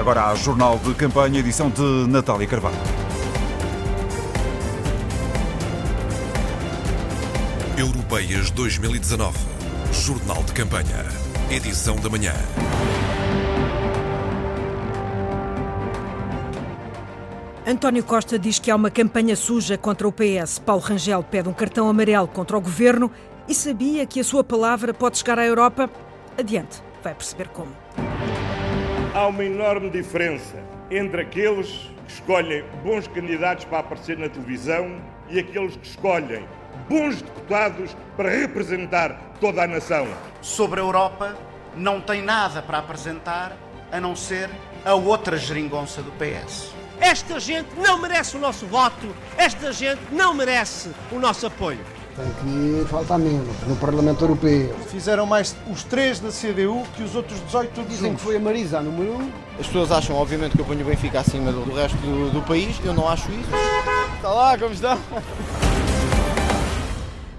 Agora há Jornal de Campanha, edição de Natália Carvalho. Europeias 2019. Jornal de Campanha. Edição da manhã. António Costa diz que há uma campanha suja contra o PS. Paulo Rangel pede um cartão amarelo contra o governo e sabia que a sua palavra pode chegar à Europa. Adiante, vai perceber como. Há uma enorme diferença entre aqueles que escolhem bons candidatos para aparecer na televisão e aqueles que escolhem bons deputados para representar toda a nação. Sobre a Europa, não tem nada para apresentar a não ser a outra geringonça do PS. Esta gente não merece o nosso voto, esta gente não merece o nosso apoio. Tem que faltar menos no Parlamento Europeu. Fizeram mais os três da CDU que os outros 18 todos Dizem juntos. que foi a Marisa a número um. As pessoas acham, obviamente, que eu ponho o Benfica acima do, do resto do, do país. Eu não acho isso. Está lá, como está?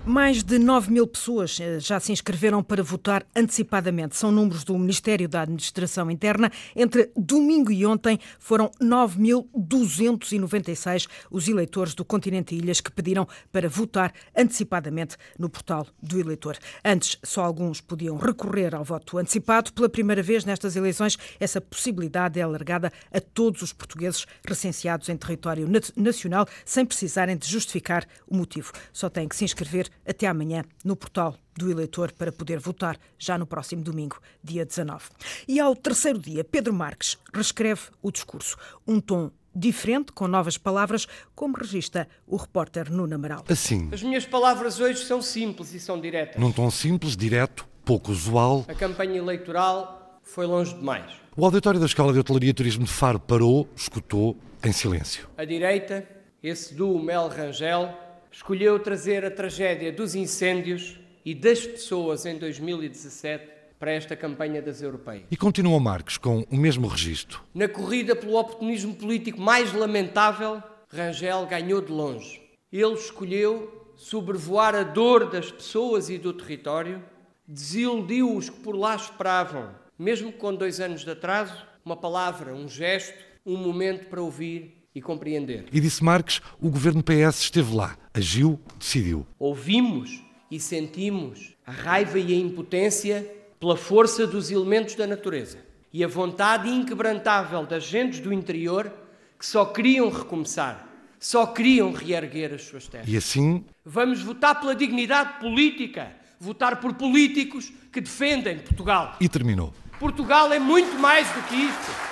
Mais de 9 mil pessoas eh, já se inscreveram para votar antecipadamente. São números do Ministério da Administração Interna. Entre domingo e ontem foram 9.296 os eleitores do continente Ilhas que pediram para votar antecipadamente no portal do eleitor. Antes, só alguns podiam recorrer ao voto antecipado. Pela primeira vez nestas eleições, essa possibilidade é alargada a todos os portugueses recenseados em território na- nacional, sem precisarem de justificar o motivo. Só têm que se inscrever até amanhã no portal do eleitor para poder votar já no próximo domingo, dia 19. E ao terceiro dia, Pedro Marques reescreve o discurso. Um tom diferente, com novas palavras, como registra o repórter Nuno Amaral. Assim, As minhas palavras hoje são simples e são diretas. num tom simples, direto, pouco usual, A campanha eleitoral foi longe demais. o auditório da Escola de Hotelaria e Turismo de Faro parou, escutou, em silêncio. A direita, esse duo Mel Rangel, escolheu trazer a tragédia dos incêndios e das pessoas em 2017 para esta campanha das europeias. E continua Marques com o mesmo registro. Na corrida pelo oportunismo político mais lamentável, Rangel ganhou de longe. Ele escolheu sobrevoar a dor das pessoas e do território, desiludiu os que por lá esperavam, mesmo com dois anos de atraso, uma palavra, um gesto, um momento para ouvir e compreender. E disse Marques, o governo PS esteve lá, agiu, decidiu. Ouvimos e sentimos a raiva e a impotência pela força dos elementos da natureza e a vontade inquebrantável das gentes do interior que só queriam recomeçar, só queriam reerguer as suas terras. E assim, Vamos votar pela dignidade política, votar por políticos que defendem Portugal. e terminou. Portugal é muito mais do que isto.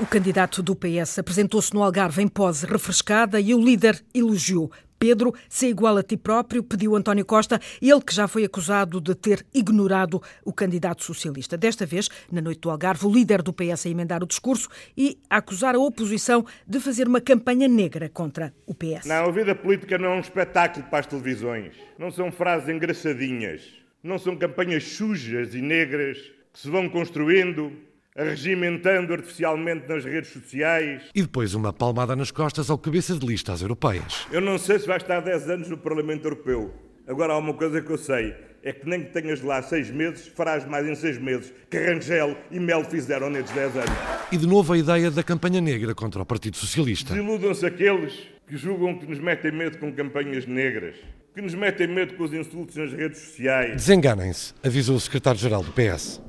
O candidato do PS apresentou-se no Algarve em pose refrescada e o líder elogiou. Pedro, se igual a ti próprio, pediu António Costa, ele que já foi acusado de ter ignorado o candidato socialista. Desta vez, na noite do Algarve, o líder do PS a emendar o discurso e a acusar a oposição de fazer uma campanha negra contra o PS. Não, a vida política não é um espetáculo para as televisões. Não são frases engraçadinhas. Não são campanhas sujas e negras que se vão construindo, regimentando artificialmente nas redes sociais. E depois uma palmada nas costas ao cabeça de lista às europeias. Eu não sei se vai estar 10 anos no Parlamento Europeu. Agora há uma coisa que eu sei. É que nem que tenhas lá seis meses, farás mais em seis meses que Rangel e Mel fizeram nesses 10 anos. E de novo a ideia da campanha negra contra o Partido Socialista. Desiludam-se aqueles que julgam que nos metem medo com campanhas negras, que nos metem medo com os insultos nas redes sociais. Desenganem-se, avisou o secretário-geral do PS.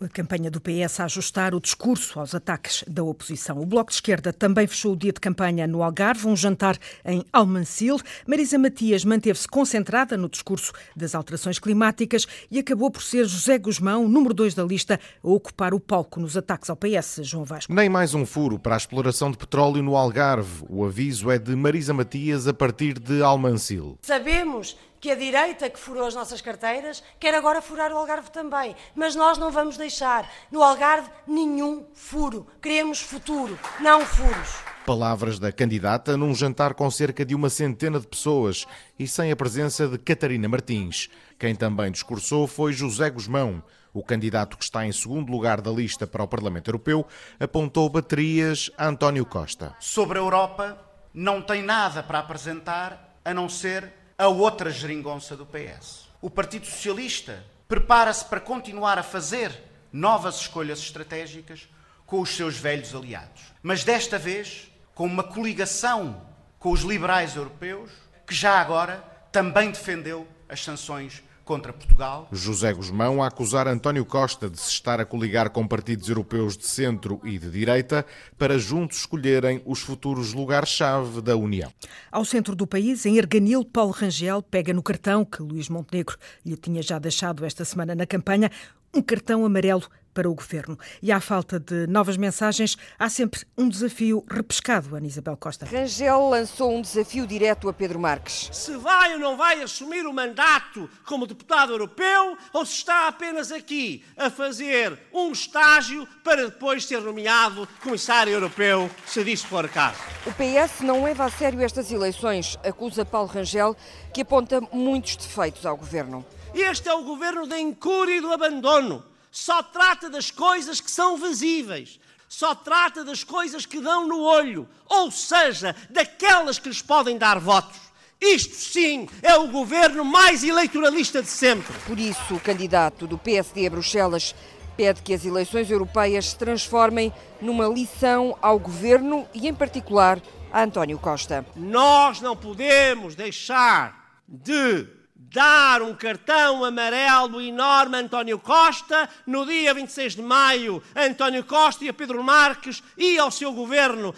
A campanha do PS a ajustar o discurso aos ataques da oposição. O Bloco de Esquerda também fechou o dia de campanha no Algarve, um jantar em Almancil. Marisa Matias manteve-se concentrada no discurso das alterações climáticas e acabou por ser José Guzmão, número 2 da lista, a ocupar o palco nos ataques ao PS, João Vasco. Nem mais um furo para a exploração de petróleo no Algarve. O aviso é de Marisa Matias a partir de Almancil. Sabemos que a direita que furou as nossas carteiras quer agora furar o Algarve também. Mas nós não vamos deixar no Algarve nenhum furo. Queremos futuro, não furos. Palavras da candidata num jantar com cerca de uma centena de pessoas e sem a presença de Catarina Martins. Quem também discursou foi José Guzmão. O candidato que está em segundo lugar da lista para o Parlamento Europeu apontou baterias a António Costa. Sobre a Europa, não tem nada para apresentar a não ser a outra geringonça do PS. O Partido Socialista prepara-se para continuar a fazer novas escolhas estratégicas com os seus velhos aliados. Mas desta vez com uma coligação com os liberais europeus, que já agora também defendeu as sanções contra Portugal. José Guzmão a acusar António Costa de se estar a coligar com partidos europeus de centro e de direita para juntos escolherem os futuros lugares-chave da União. Ao centro do país, em Erganil, Paulo Rangel pega no cartão que Luís Montenegro lhe tinha já deixado esta semana na campanha, um cartão amarelo para o governo. E à falta de novas mensagens, há sempre um desafio repescado, Ana Isabel Costa. Rangel lançou um desafio direto a Pedro Marques. Se vai ou não vai assumir o mandato como deputado europeu ou se está apenas aqui a fazer um estágio para depois ser nomeado comissário europeu, se disso for caso. O PS não leva a sério estas eleições, acusa Paulo Rangel, que aponta muitos defeitos ao governo. Este é o governo da incúria e do abandono só trata das coisas que são visíveis, só trata das coisas que dão no olho, ou seja, daquelas que lhes podem dar votos. Isto sim é o governo mais eleitoralista de sempre. Por isso, o candidato do PSD a Bruxelas pede que as eleições europeias se transformem numa lição ao governo e, em particular, a António Costa. Nós não podemos deixar de dar um cartão amarelo enorme a António Costa, no dia 26 de maio, a António Costa e a Pedro Marques e ao seu governo.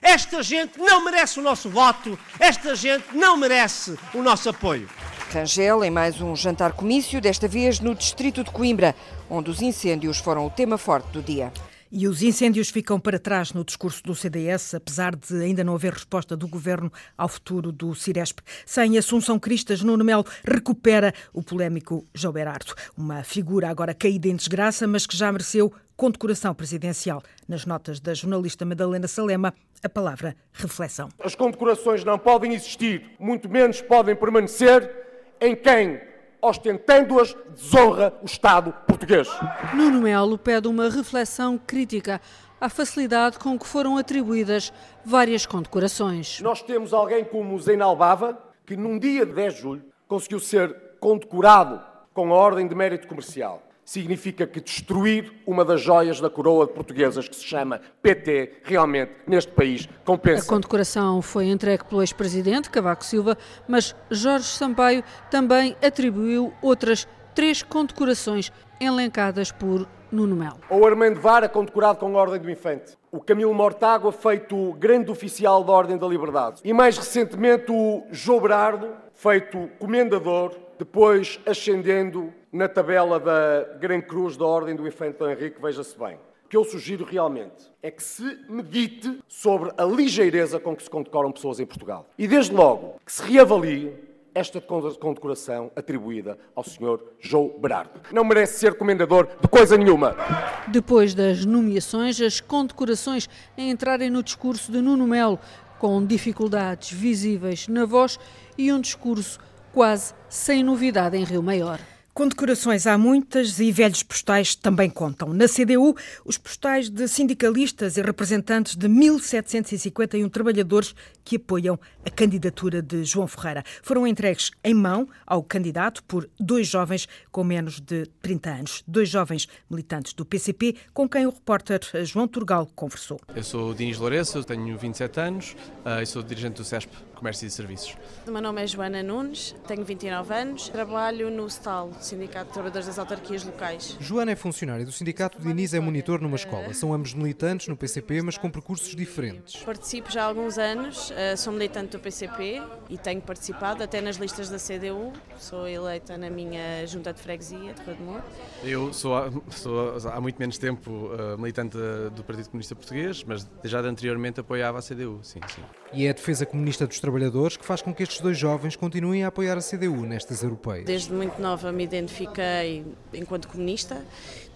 Esta gente não merece o nosso voto, esta gente não merece o nosso apoio. Rangel em mais um jantar comício, desta vez no distrito de Coimbra, onde os incêndios foram o tema forte do dia. E os incêndios ficam para trás no discurso do CDS, apesar de ainda não haver resposta do governo ao futuro do Ciresp. Sem Assunção Cristas, Nuno Melo recupera o polémico João Berardo. Uma figura agora caída em desgraça, mas que já mereceu condecoração presidencial. Nas notas da jornalista Madalena Salema, a palavra reflexão. As condecorações não podem existir, muito menos podem permanecer em quem ostentando-as, desonra o Estado português. Nuno Melo pede uma reflexão crítica à facilidade com que foram atribuídas várias condecorações. Nós temos alguém como Zeinal Bava, que num dia de 10 de julho conseguiu ser condecorado com a Ordem de Mérito Comercial significa que destruir uma das joias da coroa de portuguesas, que se chama PT, realmente, neste país, compensa. A condecoração foi entregue pelo ex-presidente Cavaco Silva, mas Jorge Sampaio também atribuiu outras três condecorações elencadas por Nuno Melo. O Armando Vara, condecorado com a Ordem do Infante. O Camilo Mortágua, feito grande oficial da Ordem da Liberdade. E mais recentemente o João Berardo, feito comendador, depois ascendendo na tabela da Gran Cruz da Ordem do Infante Henrique, veja-se bem. O que eu sugiro realmente é que se medite sobre a ligeireza com que se condecoram pessoas em Portugal. E desde logo que se reavalie esta condecoração atribuída ao Sr. João Berardo. Não merece ser comendador de coisa nenhuma. Depois das nomeações, as condecorações a entrarem no discurso de Nuno Melo, com dificuldades visíveis na voz e um discurso quase sem novidade em Rio Maior. Condecorações há muitas e velhos postais também contam. Na CDU, os postais de sindicalistas e representantes de 1.751 trabalhadores que apoiam a candidatura de João Ferreira foram entregues em mão ao candidato por dois jovens com menos de 30 anos. Dois jovens militantes do PCP com quem o repórter João Turgal conversou. Eu sou Dinis Lourenço, tenho 27 anos uh, e sou dirigente do CESP Comércio e Serviços. O meu nome é Joana Nunes, tenho 29 anos, trabalho no STAL, Sindicato de Trabalhadores das Autarquias Locais. Joana é funcionária do sindicato, Diniz é monitor numa escola. São ambos militantes no PCP, mas com percursos diferentes. Participo já há alguns anos, eh, sou militante do PCP e tenho participado até nas listas da CDU. Sou eleita na minha junta de freguesia de Rodemor. Eu sou, sou há muito menos tempo eh, militante do Partido Comunista Português, mas já anteriormente apoiava a CDU, sim, sim. E é a defesa comunista dos trabalhadores que faz com que estes dois jovens continuem a apoiar a CDU nestas europeias. Desde muito nova me identifiquei enquanto comunista,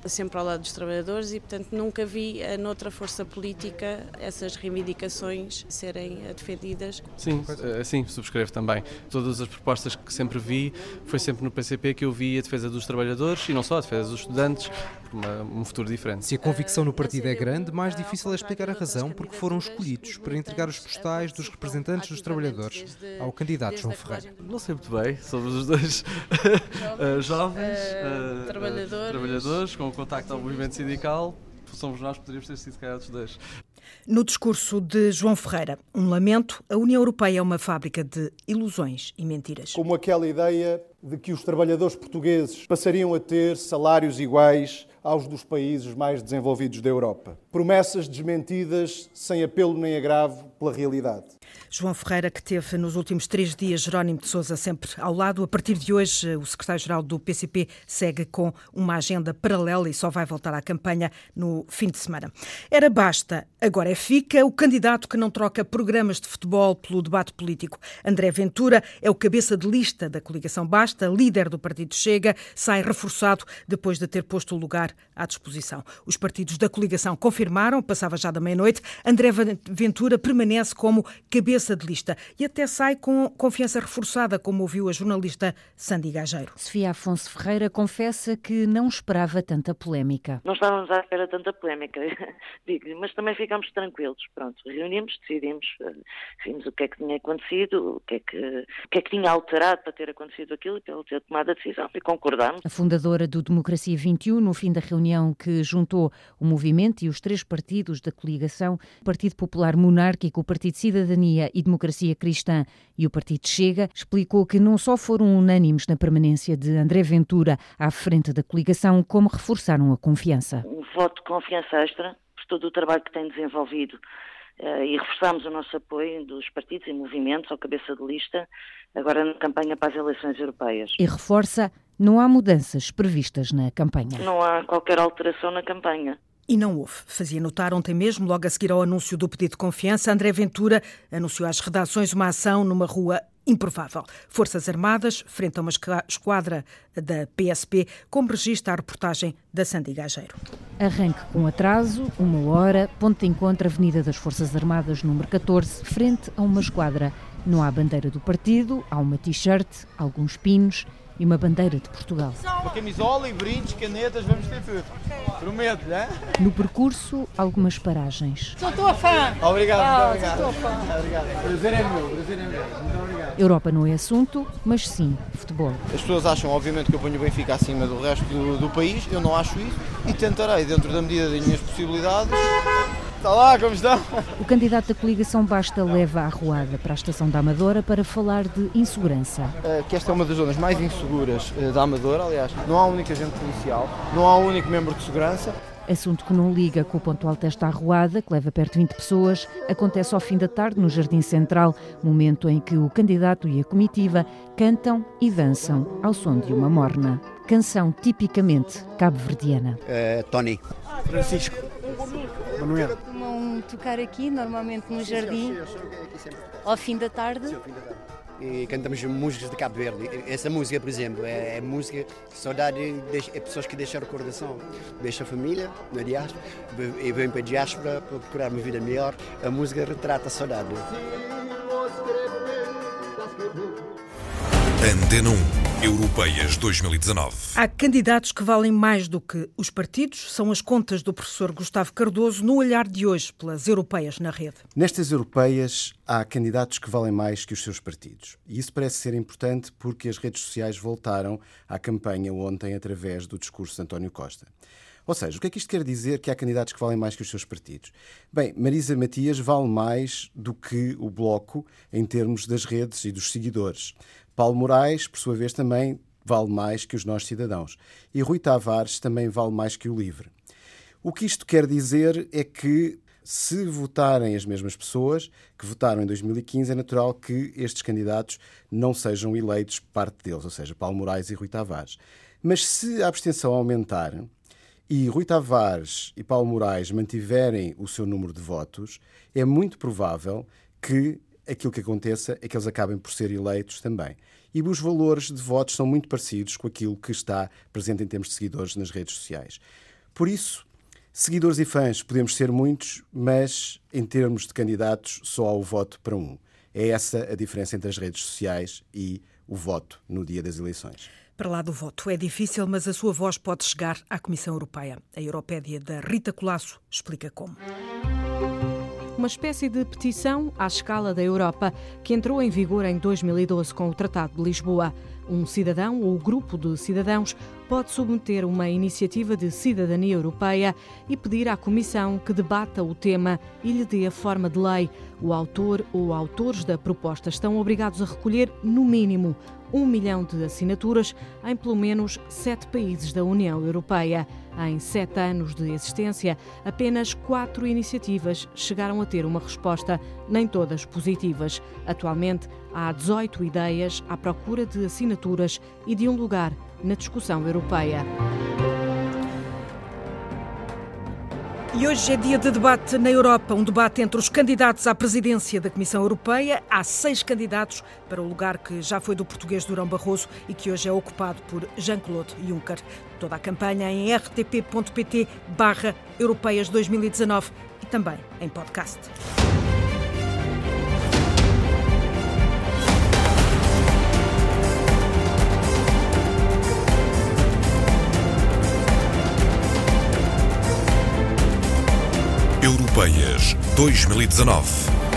sempre ao lado dos trabalhadores e, portanto, nunca vi noutra força política essas reivindicações serem defendidas. Sim, sim, subscrevo também. Todas as propostas que sempre vi, foi sempre no PCP que eu vi a defesa dos trabalhadores e não só a defesa dos estudantes, uma, um futuro diferente. Se a convicção no partido é grande, mais difícil é explicar a razão porque foram escolhidos para entregar os postais dos representantes dos trabalhadores ao candidato João Ferreira. Não sei muito bem, somos os dois jovens, uh, trabalhadores. trabalhadores com contacto ao movimento sindical, somos nós, poderíamos ter sido, outros dois. No discurso de João Ferreira, um lamento, a União Europeia é uma fábrica de ilusões e mentiras. Como aquela ideia de que os trabalhadores portugueses passariam a ter salários iguais aos dos países mais desenvolvidos da Europa. Promessas desmentidas sem apelo nem agravo pela realidade. João Ferreira, que teve nos últimos três dias Jerónimo de Sousa sempre ao lado. A partir de hoje, o secretário-geral do PCP segue com uma agenda paralela e só vai voltar à campanha no fim de semana. Era basta, agora é fica o candidato que não troca programas de futebol pelo debate político. André Ventura é o cabeça de lista da coligação Basta, líder do partido Chega, sai reforçado depois de ter posto o lugar à disposição. Os partidos da coligação confirmaram, passava já da meia-noite, André Ventura permanece como cabeça de lista e até sai com confiança reforçada, como ouviu a jornalista Sandy Gageiro. Sofia Afonso Ferreira confessa que não esperava tanta polémica. Não estávamos à espera tanta polémica, mas também ficámos tranquilos. Pronto, reunimos, decidimos, eh, vimos o que é que tinha acontecido, o que é que, o que, é que tinha alterado para ter acontecido aquilo ele ter tomado a decisão e concordámos. A fundadora do Democracia 21, no fim da reunião que juntou o movimento e os três partidos da coligação, o Partido Popular Monárquico, o Partido Cidadania e Democracia Cristã e o Partido Chega, explicou que não só foram unânimes na permanência de André Ventura à frente da coligação, como reforçaram a confiança. Um voto de confiança extra por todo o trabalho que tem desenvolvido e reforçámos o nosso apoio dos partidos e movimentos ao cabeça de lista, agora na campanha para as eleições europeias. E reforça, não há mudanças previstas na campanha. Não há qualquer alteração na campanha. E não houve. Fazia notar ontem mesmo, logo a seguir ao anúncio do pedido de confiança, André Ventura anunciou às redações uma ação numa rua improvável. Forças Armadas, frente a uma esquadra da PSP, como registra a reportagem da Sandy Gageiro. Arranque com atraso, uma hora, ponto de encontro, Avenida das Forças Armadas, número 14, frente a uma esquadra. Não há bandeira do partido, há uma t-shirt, alguns pinos e uma bandeira de Portugal. Uma camisola e brindes, canetas, vamos ter tudo. Prometo, né? No percurso, algumas paragens. Sou tua fã! Obrigado, ah, muito obrigado. Sou tua fã. Obrigado. Prazer é meu, prazer é meu. Muito obrigado. Europa não é assunto, mas sim futebol. As pessoas acham, obviamente, que eu ponho o Benfica acima do resto do, do país. Eu não acho isso e tentarei, dentro da medida das minhas possibilidades, Está lá, como estão? O candidato da coligação Basta leva a arruada para a estação da Amadora para falar de insegurança. Uh, que esta é uma das zonas mais inseguras uh, da Amadora, aliás. Não há um único agente policial, não há um único membro de segurança. Assunto que não liga com o pontual teste à arruada, que leva perto de 20 pessoas, acontece ao fim da tarde no Jardim Central, momento em que o candidato e a comitiva cantam e dançam ao som de uma morna. Canção tipicamente cabo-verdiana. Uh, Tony. Francisco. Manuel. Costumam tocar aqui, normalmente no jardim, ao fim da tarde. E cantamos músicas de Cabo Verde. Essa música, por exemplo, é, é música saudade é pessoas que deixam recordação. Deixa a família na diáspora e vêm para a diáspora para procurar uma vida melhor. A música retrata a saudade. Antena 1, Europeias 2019. Há candidatos que valem mais do que os partidos, são as contas do professor Gustavo Cardoso no olhar de hoje pelas europeias na rede. Nestas europeias há candidatos que valem mais que os seus partidos. E isso parece ser importante porque as redes sociais voltaram à campanha ontem através do discurso de António Costa. Ou seja, o que é que isto quer dizer que há candidatos que valem mais que os seus partidos? Bem, Marisa Matias vale mais do que o Bloco em termos das redes e dos seguidores. Paulo Moraes, por sua vez, também vale mais que os nós cidadãos. E Rui Tavares também vale mais que o LIVRE. O que isto quer dizer é que, se votarem as mesmas pessoas que votaram em 2015, é natural que estes candidatos não sejam eleitos parte deles, ou seja, Paulo Moraes e Rui Tavares. Mas se a abstenção aumentar e Rui Tavares e Paulo Moraes mantiverem o seu número de votos, é muito provável que aquilo que aconteça é que eles acabem por ser eleitos também. E os valores de votos são muito parecidos com aquilo que está presente em termos de seguidores nas redes sociais. Por isso, seguidores e fãs podemos ser muitos, mas em termos de candidatos só há o voto para um. É essa a diferença entre as redes sociais e o voto no dia das eleições. Para lá do voto é difícil, mas a sua voz pode chegar à Comissão Europeia. A Europédia da Rita Colasso explica como. Uma espécie de petição à escala da Europa que entrou em vigor em 2012 com o Tratado de Lisboa. Um cidadão ou grupo de cidadãos pode submeter uma iniciativa de cidadania europeia e pedir à Comissão que debata o tema e lhe dê a forma de lei. O autor ou autores da proposta estão obrigados a recolher, no mínimo, um milhão de assinaturas em pelo menos sete países da União Europeia. Em sete anos de existência, apenas quatro iniciativas chegaram a ter uma resposta, nem todas positivas. Atualmente, há 18 ideias à procura de assinaturas e de um lugar na discussão europeia. E hoje é dia de debate na Europa, um debate entre os candidatos à presidência da Comissão Europeia. Há seis candidatos para o lugar que já foi do português Durão Barroso e que hoje é ocupado por Jean-Claude Juncker. Toda a campanha em rtp.pt barra Europeias 2019 e também em podcast. Europeias 2019.